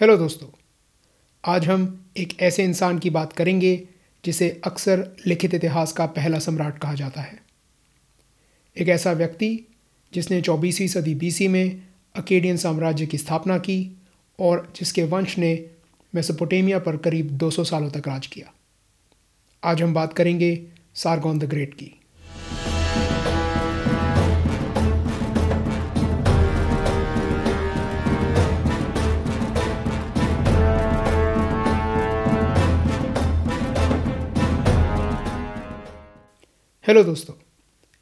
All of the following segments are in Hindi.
हेलो दोस्तों, आज हम एक ऐसे इंसान की बात करेंगे जिसे अक्सर लिखित इतिहास का पहला सम्राट कहा जाता है। एक ऐसा व्यक्ति जिसने चौबीसवीं सदी बीसी में अकेडियन साम्राज्य की स्थापना की और जिसके वंश ने मेसोपोटेमिया पर करीब 200 सालों तक राज किया। आज हम बात करेंगे सारगोन द ग्रेट की। हेलो दोस्तों,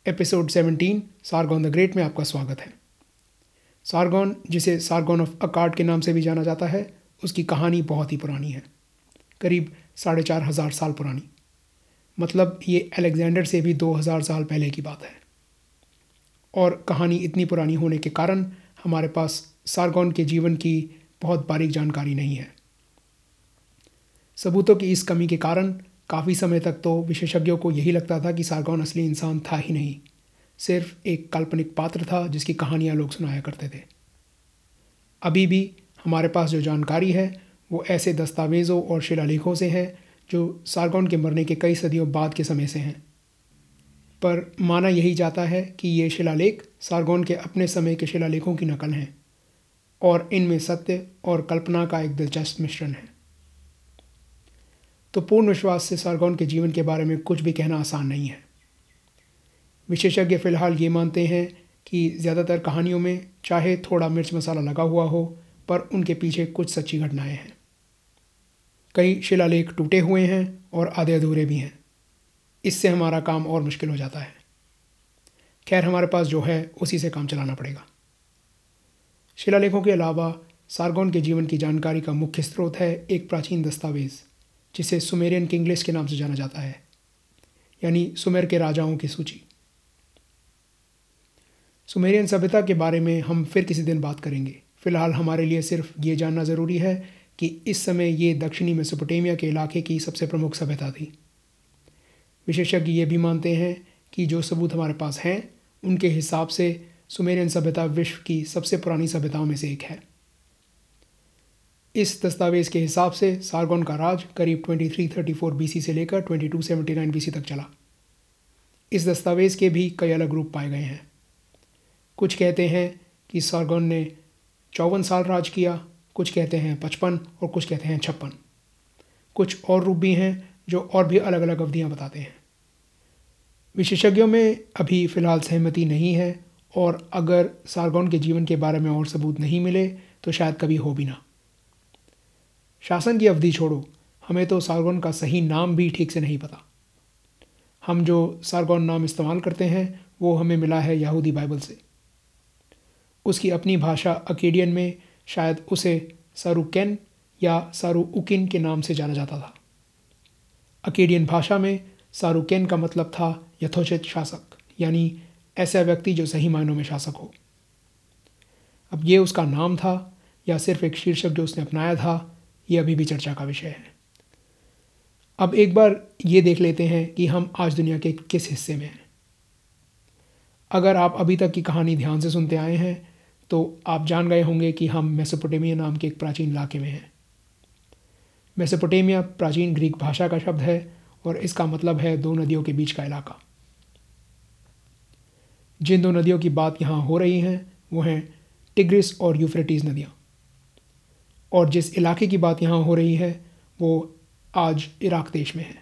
एपिसोड 17 सारगोन द ग्रेट में आपका स्वागत है। सारगोन जिसे सारगोन ऑफ़ अकार्ड के नाम से भी जाना जाता है, उसकी कहानी बहुत ही पुरानी है। करीब साढ़े चार हज़ार साल पुरानी। मतलब ये अलेक्जेंडर से भी दो हज़ार साल पहले की बात है। और कहानी इतनी पुरानी होने के कारण हमारे पास सारगोन के जीवन की बहुत बारीक जानकारी नहीं है। सबूतों की इस कमी के कारण काफ़ी समय तक तो विशेषज्ञों को यही लगता था कि सारगौन असली इंसान था ही नहीं। सिर्फ़ एक काल्पनिक पात्र था जिसकी कहानियाँ लोग सुनाया करते थे। अभी भी हमारे पास जो जानकारी है, वो ऐसे दस्तावेज़ों और शिलालेखों से है, जो सारगौन के मरने के कई सदियों बाद के समय से हैं। पर माना यही जाता है कि ये शिलालेख सारगौन के अपने समय के शिलालेखों की नकल हैं, और इनमें सत्य और कल्पना का एक दिलचस्प मिश्रण है। तो पूर्ण विश्वास से सारगौन के जीवन के बारे में कुछ भी कहना आसान नहीं है। विशेषज्ञ फ़िलहाल ये मानते हैं कि ज़्यादातर कहानियों में चाहे थोड़ा मिर्च मसाला लगा हुआ हो, पर उनके पीछे कुछ सच्ची घटनाएँ हैं। कई शिलालेख टूटे हुए हैं और आधे अधूरे भी हैं। इससे हमारा काम और मुश्किल हो जाता है। खैर, हमारे पास जो है, उसी से काम चलाना पड़ेगा। शिलालेखों के अलावा सारगौन के जीवन की जानकारी का मुख्य स्रोत है एक प्राचीन दस्तावेज़। जिसे सुमेरियन किंग लिस्ट के नाम से जाना जाता है, यानी सुमेर के राजाओं की सूची। सुमेरियन सभ्यता के बारे में हम फिर किसी दिन बात करेंगे। फ़िलहाल हमारे लिए सिर्फ़ ये जानना ज़रूरी है कि इस समय ये दक्षिणी मेसोपोटेमिया के इलाके की सबसे प्रमुख सभ्यता थी। विशेषज्ञ ये भी मानते हैं कि जो सबूत हमारे पास हैं, उनके हिसाब से सुमेरियन सभ्यता विश्व की सबसे पुरानी सभ्यताओं में से एक है। इस दस्तावेज़ के हिसाब से सारगोन का राज करीब 2334 बीसी से लेकर 2279 बीसी तक चला। इस दस्तावेज़ के भी कई अलग रूप पाए गए हैं। कुछ कहते हैं कि सारगोन ने चौवन साल राज किया, कुछ कहते हैं पचपन और कुछ कहते हैं छप्पन। कुछ और रूप भी हैं जो और भी अलग अलग अवधियाँ बताते हैं। विशेषज्ञों में अभी फ़िलहाल सहमति नहीं है और अगर सारगोन के जीवन के बारे में और सबूत नहीं मिले तो शायद कभी हो भी ना। शासन की अवधि छोड़ो। हमें तो सारगोन का सही नाम भी ठीक से नहीं पता। हम जो सारगोन नाम इस्तेमाल करते हैं, वो हमें मिला है यहूदी बाइबल से। उसकी अपनी भाषा अकेडियन में शायद उसे सारूकेन या सारू उकिन के नाम से जाना जाता था। अकेडियन भाषा में सारूकेन का मतलब था यथोचित शासक, यानी ऐसा व्यक्ति जो सही मायनों में शासक हो। अब ये उसका नाम था या सिर्फ़ एक शीर्षक जो उसने अपनाया था ये अभी भी चर्चा का विषय है। अब एक बार ये देख लेते हैं कि हम आज दुनिया के किस हिस्से में हैं। अगर आप अभी तक की कहानी ध्यान से सुनते आए हैं तो आप जान गए होंगे कि हम मेसोपोटेमिया नाम के एक प्राचीन इलाके में हैं। मेसोपोटेमिया प्राचीन ग्रीक भाषा का शब्द है और इसका मतलब है दो नदियों के बीच का इलाका। जिन दो नदियों की बात यहाँ हो रही हैं, वो हैं टिग्रिस और यूफ्रेटीज़ नदियाँ। और जिस इलाके की बात यहाँ हो रही है, वो आज इराक देश में है।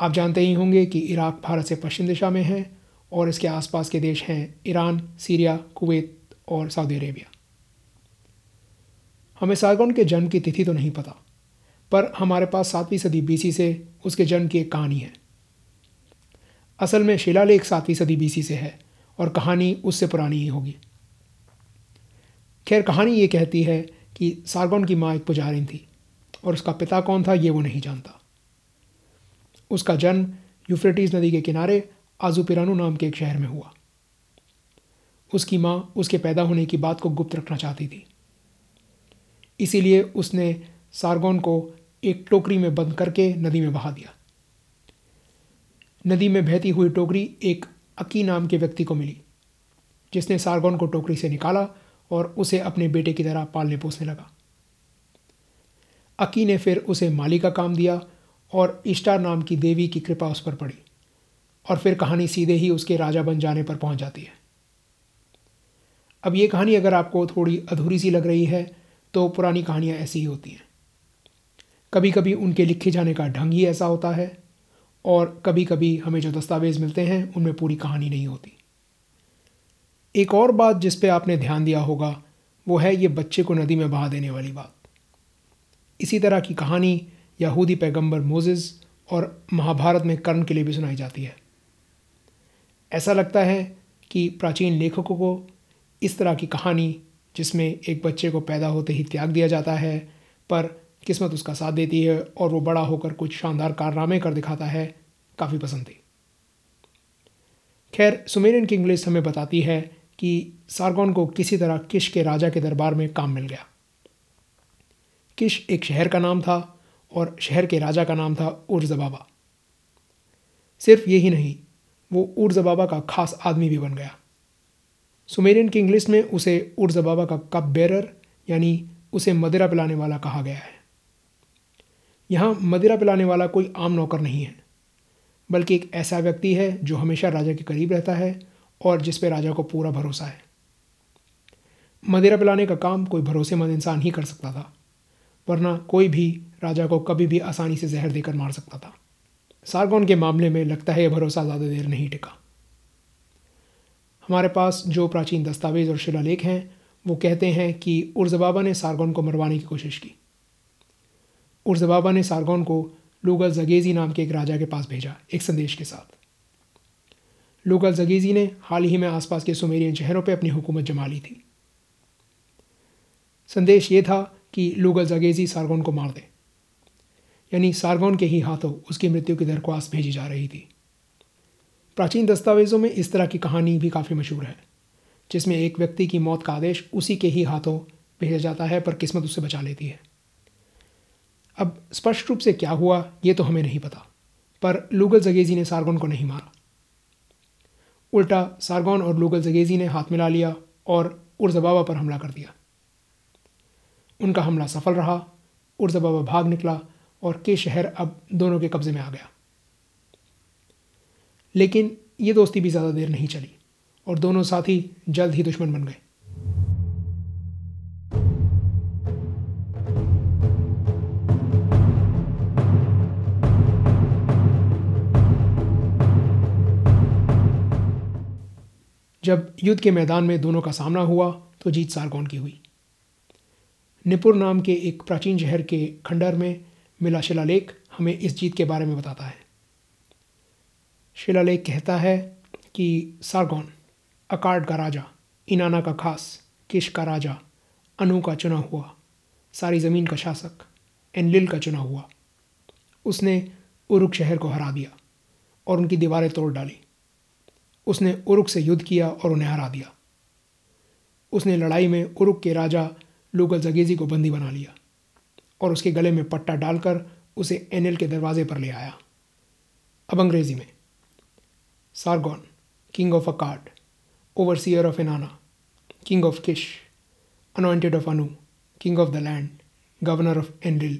आप जानते ही होंगे कि इराक भारत से पश्चिम दिशा में है और इसके आसपास के देश हैं ईरान, सीरिया, कुवैत और सऊदी अरेबिया। हमें सारगौन के जन्म की तिथि तो नहीं पता, पर हमारे पास सातवीं सदी बीसी से उसके जन्म की एक कहानी है। असल में शिलालेख सातवीं सदी बीसी से है और कहानी उससे पुरानी ही होगी। खैर, कहानी ये कहती है कि सारगौन की माँ एक पुजारिन थी, और उसका पिता कौन था ये वो नहीं जानता। उसका जन्म यूफ्रेटीज़ नदी के किनारे आजुपिरानू नाम के एक शहर में हुआ। उसकी माँ उसके पैदा होने की बात को गुप्त रखना चाहती थी। इसीलिए उसने सारगोन को एक टोकरी में बंद करके नदी में बहा दिया। नदी में बहती हुई टोकरी एक अकी नाम के व्यक्ति को मिली, जिसने सारगोन को टोकरी से निकाला और उसे अपने बेटे की तरह पालने पोसने लगा। अकी ने फिर उसे माली का काम दिया और इष्टा नाम की देवी की कृपा उस पर पड़ी और फिर कहानी सीधे ही उसके राजा बन जाने पर पहुँच जाती है। अब ये कहानी अगर आपको थोड़ी अधूरी सी लग रही है तो पुरानी कहानियाँ ऐसी ही होती हैं। कभी कभी उनके लिखे जाने का ढंग ही ऐसा होता है और कभी कभी हमें जो दस्तावेज़ मिलते हैं, उनमें पूरी कहानी नहीं होती। एक और बात जिस पे आपने ध्यान दिया होगा, वो है ये बच्चे को नदी में बहा देने वाली बात। इसी तरह की कहानी यहूदी पैगंबर मोज़ और महाभारत में कर्ण के लिए भी सुनाई जाती है। ऐसा लगता है कि प्राचीन लेखकों को इस तरह की कहानी, जिसमें एक बच्चे को पैदा होते ही त्याग दिया जाता है, पर किस्मत उसका साथ देती है और वो बड़ा होकर कुछ शानदार कारनामे कर दिखाता है, काफ़ी पसंद थी। खैर, सुमेरियन की इंग्लिश हमें बताती है कि सारगोन को किसी तरह किश के राजा के दरबार में काम मिल गया। किश एक शहर का नाम था और शहर के राजा का नाम था उर्जबाबा सिर्फ़ यही नहीं, वो उर्जबाबा का खास आदमी भी बन गया। सुमेरियन की इंग्लिश में उसे उर्जबाबा का कप बेरर यानी उसे मदिरा पिलाने वाला कहा गया है। यहाँ मदिरा पिलाने वाला कोई आम नौकर नहीं है, बल्कि एक ऐसा व्यक्ति है जो हमेशा राजा के करीब रहता है और जिस पे राजा को पूरा भरोसा है। मदिरा पिलाने का काम कोई भरोसेमंद इंसान ही कर सकता था, वरना कोई भी राजा को कभी भी आसानी से जहर देकर मार सकता था। सारगोन के मामले में लगता है यह भरोसा ज़्यादा देर नहीं टिका। हमारे पास जो प्राचीन दस्तावेज़ और शिलालेख हैं, वो कहते हैं कि उर्जबाबा ने सारगोन को मरवाने की कोशिश की। उर्जबाबा ने सारगोन को लूगल जगेजी नाम के एक राजा के पास भेजा, एक संदेश के साथ। लूगल जगेजी ने हाल ही में आसपास के सुमेरियन शहरों पर अपनी हुकूमत जमा ली थी। संदेश ये था कि लूगल जगेजी सारगोन को मार दे। यानी सारगोन के ही हाथों उसकी मृत्यु की दरख्वास्त भेजी जा रही थी। प्राचीन दस्तावेज़ों में इस तरह की कहानी भी काफ़ी मशहूर है, जिसमें एक व्यक्ति की मौत का आदेश उसी के ही हाथों भेजा जाता है पर किस्मत उसे बचा लेती है। अब स्पष्ट रूप से क्या हुआ, ये तो हमें नहीं पता, पर लूगल जगेजी ने सारगोन को नहीं मारा। उल्टा सारगोन और लूगल जगेजी ने हाथ मिला लिया और उर्जबाबा पर हमला कर दिया। उनका हमला सफल रहा उर्जबाबा भाग निकला और के शहर अब दोनों के कब्ज़े में आ गया। लेकिन ये दोस्ती भी ज़्यादा देर नहीं चली और दोनों साथी जल्द ही दुश्मन बन गए। जब युद्ध के मैदान में दोनों का सामना हुआ तो जीत सारगौन की हुई। निपुर नाम के एक प्राचीन शहर के खंडर में मिला शिलालेख हमें इस जीत के बारे में बताता है। शिलालेख कहता है कि सारगौन, अकार्ड का राजा, इनाना का खास, किश का राजा, अनु का चुना हुआ, सारी ज़मीन का शासक, एनलिल का चुना हुआ। उसने उरुक शहर को हरा दिया और उनकी दीवारें तोड़ डाली। उसने उरुक से युद्ध किया और उन्हें हरा दिया। उसने लड़ाई में उरुक के राजा लूगल जगेजी को बंदी बना लिया और उसके गले में पट्टा डालकर उसे एनएल के दरवाजे पर ले आया। अब अंग्रेज़ी में, Sargon, king of Akkad overseer of Inanna, king of Kish, anointed of Anu, king of the land, governor of Enlil.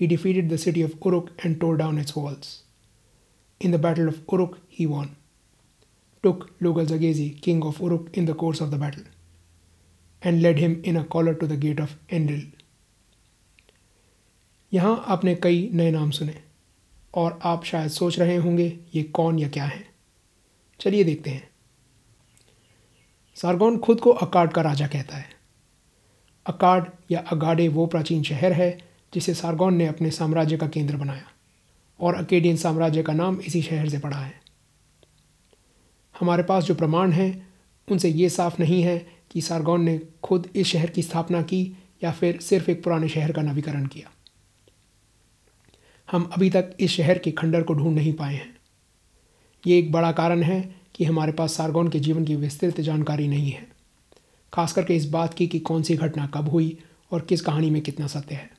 He defeated the city of Uruk and tore down its walls in the battle of Uruk he won Took Lugal Zagezi, king of Uruk, in the course of the battle, and led him in a collar to the gate of Enlil. यहाँ आपने कई नए नाम सुने और आप शायद सोच रहे होंगे ये कौन या क्या है? चलिए देखते हैं। सारगोन खुद को अकाड का राजा कहता है। अकाड या अगाडे वो प्राचीन शहर है जिसे सारगोन ने अपने साम्राज्य का केंद्र बनाया और अकेडियन साम्राज्य का नाम इसी शहर से पड़ा है। हमारे पास जो प्रमाण हैं, उनसे ये साफ़ नहीं है कि सारगोन ने खुद इस शहर की स्थापना की या फिर सिर्फ़ एक पुराने शहर का नवीकरण किया। हम अभी तक इस शहर के खंडर को ढूंढ नहीं पाए हैं। ये एक बड़ा कारण है कि हमारे पास सारगोन के जीवन की विस्तृत जानकारी नहीं है खास करके इस बात की कि कौन सी घटना कब हुई और किस कहानी में कितना सत्य है।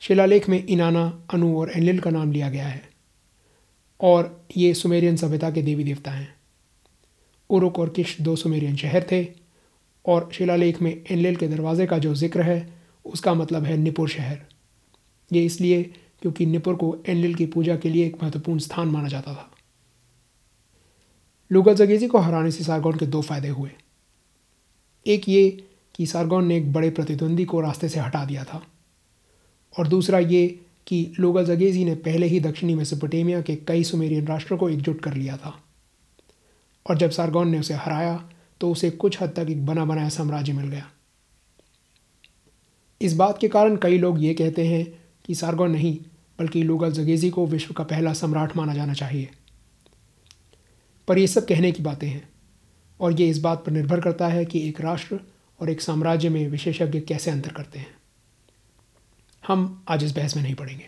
शिलालेख में इनाना, अनु और एनलिल का नाम लिया गया है। और ये सुमेरियन सभ्यता के देवी देवता हैं। उरुक और किश दो सुमेरियन शहर थे और शिलालेख में एनलिल के दरवाजे का जो ज़िक्र है, उसका मतलब है निपुर शहर। ये इसलिए क्योंकि निपुर को एनलिल की पूजा के लिए एक महत्वपूर्ण स्थान माना जाता था। लुगा जगेजी को हराने से सारगौन के दो फ़ायदे हुए। एक ये कि सारगौन ने एक बड़े प्रतिद्वंदी को रास्ते से हटा दिया था और दूसरा ये कि लोगा जगेजी ने पहले ही दक्षिणी मेसोपोटेमिया के कई सुमेरियन राष्ट्रों को एकजुट कर लिया था। और जब सारगौन ने उसे हराया तो उसे कुछ हद तक एक बना बनाया साम्राज्य मिल गया। इस बात के कारण कई लोग ये कहते हैं कि सारगौन नहीं, बल्कि लोगा जगेजी को विश्व का पहला सम्राट माना जाना चाहिए। पर ये सब कहने की बातें हैं, और ये इस बात पर निर्भर करता है कि एक राष्ट्र और एक साम्राज्य में विशेषज्ञ कैसे अंतर करते हैं। हम आज इस बहस में नहीं पढ़ेंगे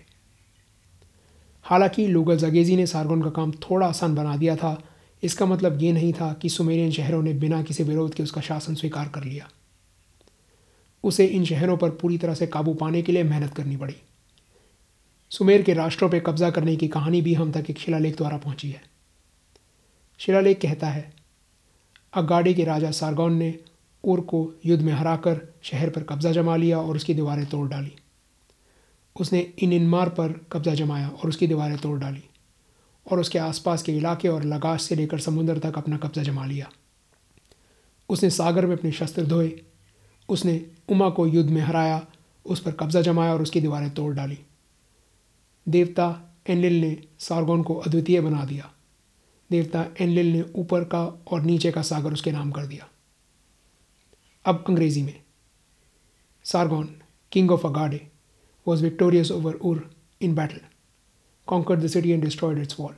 हालाँकि लूगल जगेजी ने सारगोन का काम थोड़ा आसान बना दिया था। इसका मतलब ये नहीं था कि सुमेरियन शहरों ने बिना किसी विरोध के उसका शासन स्वीकार कर लिया। उसे इन शहरों पर पूरी तरह से काबू पाने के लिए मेहनत करनी पड़ी। सुमेर के राष्ट्रों पर कब्जा करने की कहानी भी हम तक एक शिलालेख द्वारा पहुँची है। शिलालेख कहता है, अगाड़ी के राजा सारगौन ने उर को युद्ध में हराकर शहर पर कब्जा जमा लिया और उसकी दीवारें तोड़ डाली। उसने इन इनमार पर कब्जा जमाया और उसकी दीवारें तोड़ डाली और उसके आसपास के इलाके और लगाश से लेकर समुद्र तक अपना कब्जा जमा लिया। उसने सागर में अपने शस्त्र धोए, उसने उमा को युद्ध में हराया, उस पर कब्जा जमाया और उसकी दीवारें तोड़ डाली। देवता एनलिल ने सारगोन को अद्वितीय बना दिया। देवता एनलिल ने ऊपर का और नीचे का सागर उसके नाम कर दिया। अब अंग्रेज़ी में, Sargon king of Agade was victorious over Ur in battle, conquered the city and destroyed its wall.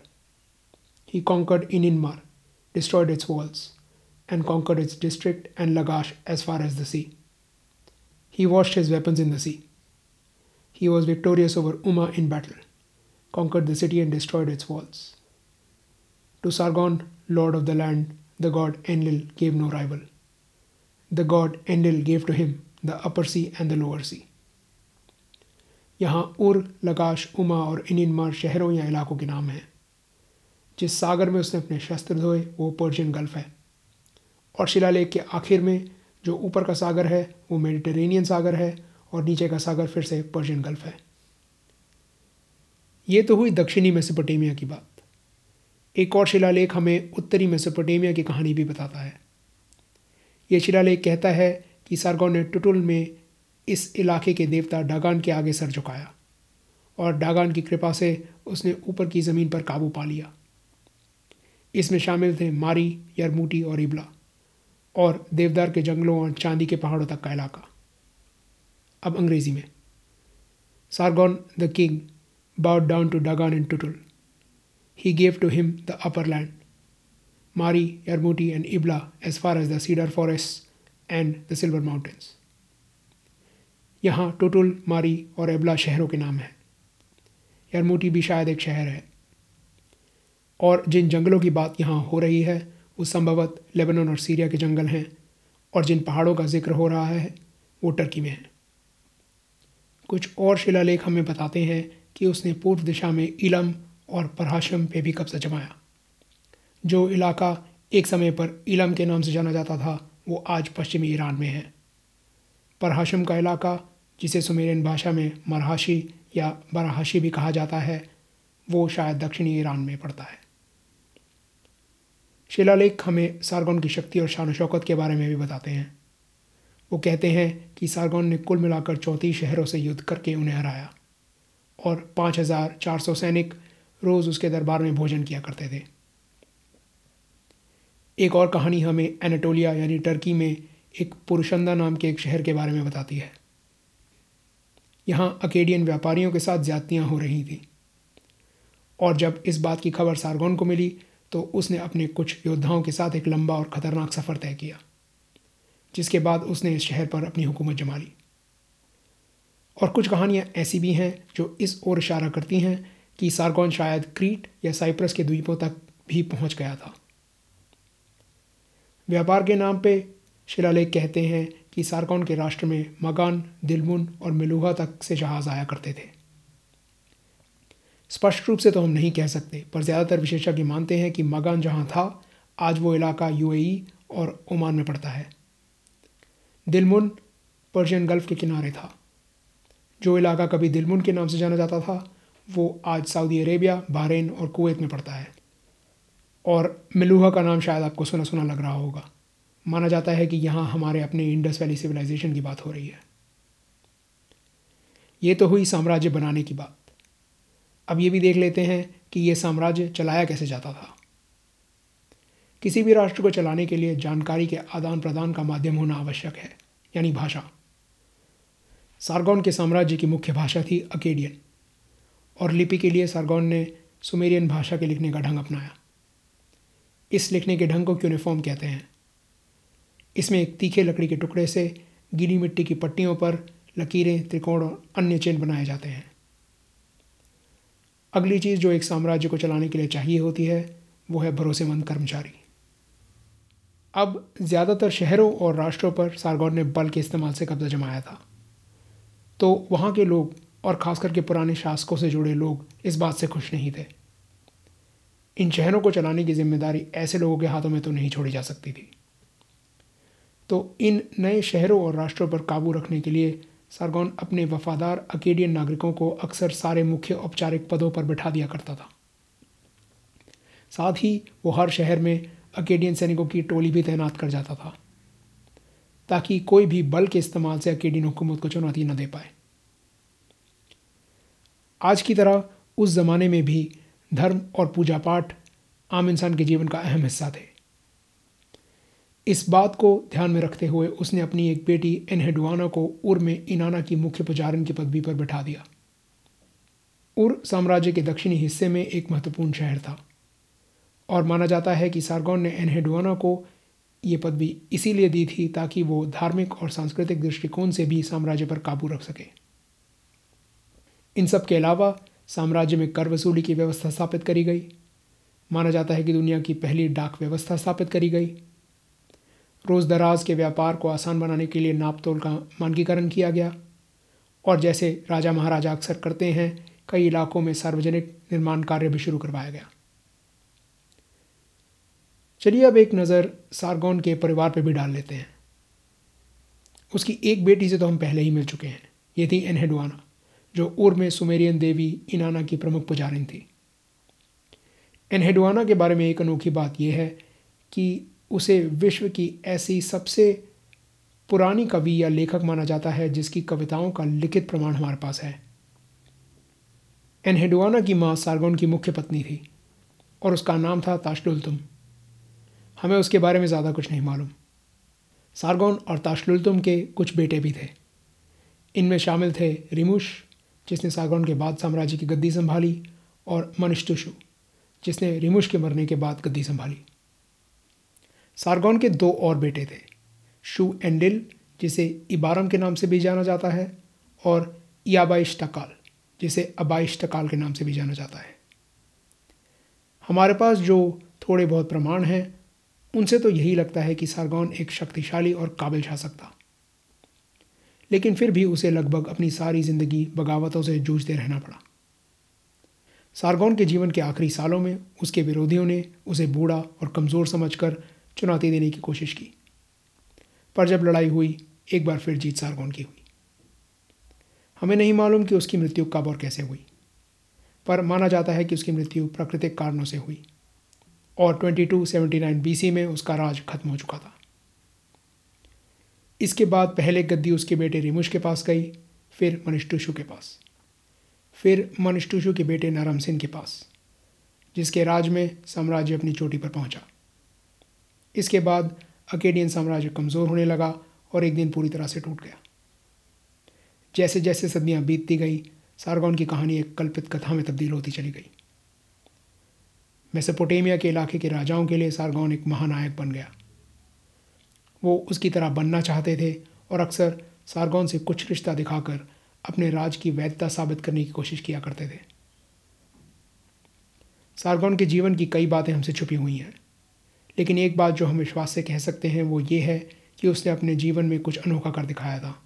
He conquered Ininmar, destroyed its walls, and conquered its district and Lagash as far as the sea. He washed his weapons in the sea. He was victorious over Uma in battle, conquered the city and destroyed its walls. To Sargon, lord of the land, the god Enlil gave no rival. The god Enlil gave to him the upper sea and the lower sea. यहाँ उर, लगाश, उमा और इनिनमार शहरों या इलाकों के नाम हैं। जिस सागर में उसने अपने शस्त्र धोए, वो पर्शियन गल्फ है। और शिलालेख के आखिर में जो ऊपर का सागर है, वो मेडिटेरेनियन सागर है और नीचे का सागर फिर से पर्शियन गल्फ है। ये तो हुई दक्षिणी मेसोपोटेमिया की बात। एक और शिलालेख हमें उत्तरी मेसोपोटेमिया की कहानी भी बताता है। ये शिलालेख कहता है कि सारगौन ने टुटुल में इस इलाके के देवता डागान के आगे सर झुकाया और डागान की कृपा से उसने ऊपर की ज़मीन पर काबू पा लिया। इसमें शामिल थे मारी यरमूटी और इबला और देवदार के जंगलों और चांदी के पहाड़ों तक का इलाका। अब अंग्रेज़ी में। Sargon the king bowed down to Dagan in Tuttul he gave to him the upper land Mari, Yarmuti, and Ibla, as far as the cedar forests and the silver mountains. यहाँ टुटुल, मारी और एबला शहरों के नाम हैं। यरमूटी भी शायद एक शहर है। और जिन जंगलों की बात यहाँ हो रही है, वो संभवत लेबनान और सीरिया के जंगल हैं, और जिन पहाड़ों का ज़िक्र हो रहा है, वो टर्की में हैं। कुछ और शिलालेख हमें बताते हैं कि उसने पूर्व दिशा में इलम और परहाशम पे भी कब्जा जमाया। जो इलाका एक समय पर इलम के नाम से जाना जाता था, वो आज पश्चिमी ईरान में है। परहाशम का इलाका, जिसे सुमेरियन भाषा में मरहाशी या बरहाशी भी कहा जाता है, वो शायद दक्षिणी ईरान में पड़ता है। शिलालेख हमें सारगौन की शक्ति और शान शौकत के बारे में भी बताते हैं। वो कहते हैं कि सारगौन ने कुल मिलाकर चौंतीस शहरों से युद्ध करके उन्हें हराया और पाँच हज़ार चार सौ सैनिक रोज़ उसके दरबार में भोजन किया करते थे। एक और कहानी हमें एनाटोलिया यानी टर्की में एक पुरुषंदा नाम के एक शहर के बारे में बताती है। यहाँ अकेडियन व्यापारियों के साथ ज्यादतियाँ हो रही थी। और जब इस बात की खबर सारगोन को मिली तो उसने अपने कुछ योद्धाओं के साथ एक लंबा और ख़तरनाक सफ़र तय किया, जिसके बाद उसने इस शहर पर अपनी हुकूमत जमा ली। और कुछ कहानियाँ ऐसी भी हैं, जो इस ओर इशारा करती हैं कि सारगोन शायद क्रीट या साइप्रस के द्वीपों तक भी पहुँच गया था। व्यापार के नाम पे शिलालेख कहते हैं कि सारगोन के राष्ट्र में मगान, दिलमुन और मिलूहा तक से जहाज़ आया करते थे। स्पष्ट रूप से तो हम नहीं कह सकते, पर ज़्यादातर विशेषज्ञ मानते हैं कि मगान जहाँ था, आज वो इलाका यूएई और ओमान में पड़ता है। दिलमुन पर्शियन गल्फ के किनारे था। जो इलाका कभी दिलमुन के नाम से जाना जाता था, वो आज सऊदी अरेबिया, बहरीन और कुवैत में पड़ता है। और मिलूहा का नाम शायद आपको सुना सुना लग रहा होगा। माना जाता है कि यहाँ हमारे अपने इंडस वैली सिविलाइजेशन की बात हो रही है। ये तो हुई साम्राज्य बनाने की बात। अब ये भी देख लेते हैं कि ये साम्राज्य चलाया कैसे जाता था। किसी भी राष्ट्र को चलाने के लिए जानकारी के आदान प्रदान का माध्यम होना आवश्यक है, यानी भाषा। सारगौन के साम्राज्य की मुख्य भाषा थी अकेडियन, और लिपि के लिए सारगौन ने सुमेरियन भाषा के लिखने का ढंग अपनाया। इस लिखने के ढंग को क्यूनिफॉर्म कहते हैं। इसमें एक तीखे लकड़ी के टुकड़े से गीली मिट्टी की पट्टियों पर लकीरें, त्रिकोण और अन्य चिन्ह बनाए जाते हैं। अगली चीज़ जो एक साम्राज्य को चलाने के लिए चाहिए होती है, वो है भरोसेमंद कर्मचारी। अब ज़्यादातर शहरों और राष्ट्रों पर सारगौन ने बल के इस्तेमाल से कब्जा जमाया था। तो वहाँ के लोग और ख़ास करके पुराने शासकों से जुड़े लोग इस बात से खुश नहीं थे। इन शहरों को चलाने की ज़िम्मेदारी ऐसे लोगों के हाथों में तो नहीं छोड़ी जा सकती थी। तो इन नए शहरों और राष्ट्रों पर काबू रखने के लिए सारगौन अपने वफादार अकेडियन नागरिकों को अक्सर सारे मुख्य औपचारिक पदों पर बैठा दिया करता था। साथ ही वो हर शहर में अकेडियन सैनिकों की टोली भी तैनात कर जाता था, ताकि कोई भी बल के इस्तेमाल से अकेडियन हुकूमत को चुनौती न दे पाए। आज की तरह उस ज़माने में भी धर्म और पूजा पाठ आम इंसान के जीवन का अहम हिस्सा थे। इस बात को ध्यान में रखते हुए उसने अपनी एक बेटी एनहेडुआना को उर में इनाना की मुख्य पुजारन की पदवी पर बैठा दिया। उर साम्राज्य के दक्षिणी हिस्से में एक महत्वपूर्ण शहर था और माना जाता है कि सारगौन ने एनहेडुआना को ये पदवी इसीलिए दी थी ताकि वो धार्मिक और सांस्कृतिक दृष्टिकोण से भी साम्राज्य पर काबू रख सके। इन सब के अलावा साम्राज्य में कर वसूली की व्यवस्था स्थापित करी गई। माना जाता है कि दुनिया की पहली डाक व्यवस्था स्थापित करी गई। रोज़ दराज के व्यापार को आसान बनाने के लिए नापतोल का मानकीकरण किया गया। और जैसे राजा महाराजा अक्सर करते हैं, कई इलाकों में सार्वजनिक निर्माण कार्य भी शुरू करवाया गया। चलिए अब एक नज़र सारगौन के परिवार पर भी डाल लेते हैं। उसकी एक बेटी से तो हम पहले ही मिल चुके हैं। ये थी एनहेडवाना जो उर में सुमेरियन देवी इनाना की प्रमुख पुजारिन थी। एनहेडवाना के बारे में एक अनोखी बात यह है कि उसे विश्व की ऐसी सबसे पुरानी कवि या लेखक माना जाता है, जिसकी कविताओं का लिखित प्रमाण हमारे पास है। एनहेडुआना की माँ सारगोन की मुख्य पत्नी थी, और उसका नाम था ताशलुलतुम। हमें उसके बारे में ज़्यादा कुछ नहीं मालूम। सारगोन और ताशलुलतुम के कुछ बेटे भी थे। इनमें शामिल थे रिमुश, जिसने सारगोन के बाद साम्राज्य की गद्दी संभाली, और मनिष्टुशु जिसने रिमुश के मरने के बाद गद्दी संभाली। सारगौन के दो और बेटे थे, शू एंडिल जिसे इबारम के नाम से भी जाना जाता है, और याबाइश्तकाल जिसे अबाइश्तकाल के नाम से भी जाना जाता है। हमारे पास जो थोड़े बहुत प्रमाण हैं, उनसे तो यही लगता है कि सारगौन एक शक्तिशाली और काबिल शासक था लेकिन फिर भी उसे लगभग अपनी सारी ज़िंदगी बगावतों से जूझते रहना पड़ा। सारगौन के जीवन के आखिरी सालों में उसके विरोधियों ने उसे बूढ़ा और कमज़ोर समझकर चुनौती देने की कोशिश की। पर जब लड़ाई हुई, एक बार फिर जीत सारगोन की हुई। हमें नहीं मालूम कि उसकी मृत्यु कब और कैसे हुई, पर माना जाता है कि उसकी मृत्यु प्राकृतिक कारणों से हुई और 2279 बीसी में उसका राज खत्म हो चुका था। इसके बाद पहले गद्दी उसके बेटे रिमुश के पास गई, फिर मनिष्टुशु के पास। फिर मनिष्टुशु के बेटे नरम सिंह के पास, जिसके राज में साम्राज्य अपनी चोटी पर पहुँचा। इसके बाद अकेडियन साम्राज्य कमज़ोर होने लगा और एक दिन पूरी तरह से टूट गया। जैसे जैसे सदियाँ बीतती गई, सारगौन की कहानी एक कल्पित कथा में तब्दील होती चली गई। मेसोपोटेमिया के इलाके के राजाओं के लिए सारगौन एक महानायक बन गया। वो उसकी तरह बनना चाहते थे और अक्सर सारगौन से कुछ रिश्ता दिखाकर अपने राज की वैधता साबित करने की कोशिश किया करते थे। सारगौन के जीवन की कई बातें हमसे छुपी हुई हैं। लेकिन एक बात जो हम विश्वास से कह सकते हैं, वो ये है कि उसने अपने जीवन में कुछ अनोखा कर दिखाया था।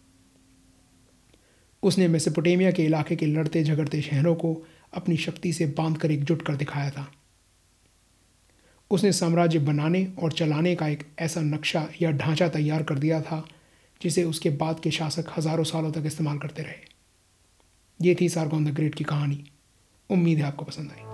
उसने मेसोपोटेमिया के इलाके के लड़ते झगड़ते शहरों को अपनी शक्ति से बाँध कर एकजुट कर दिखाया था। उसने साम्राज्य बनाने और चलाने का एक ऐसा नक्शा या ढांचा तैयार कर दिया था, जिसे उसके बाद के शासक हज़ारों सालों तक इस्तेमाल करते रहे। ये थी सारगोन द ग्रेट की कहानी। उम्मीद है आपको पसंद आई।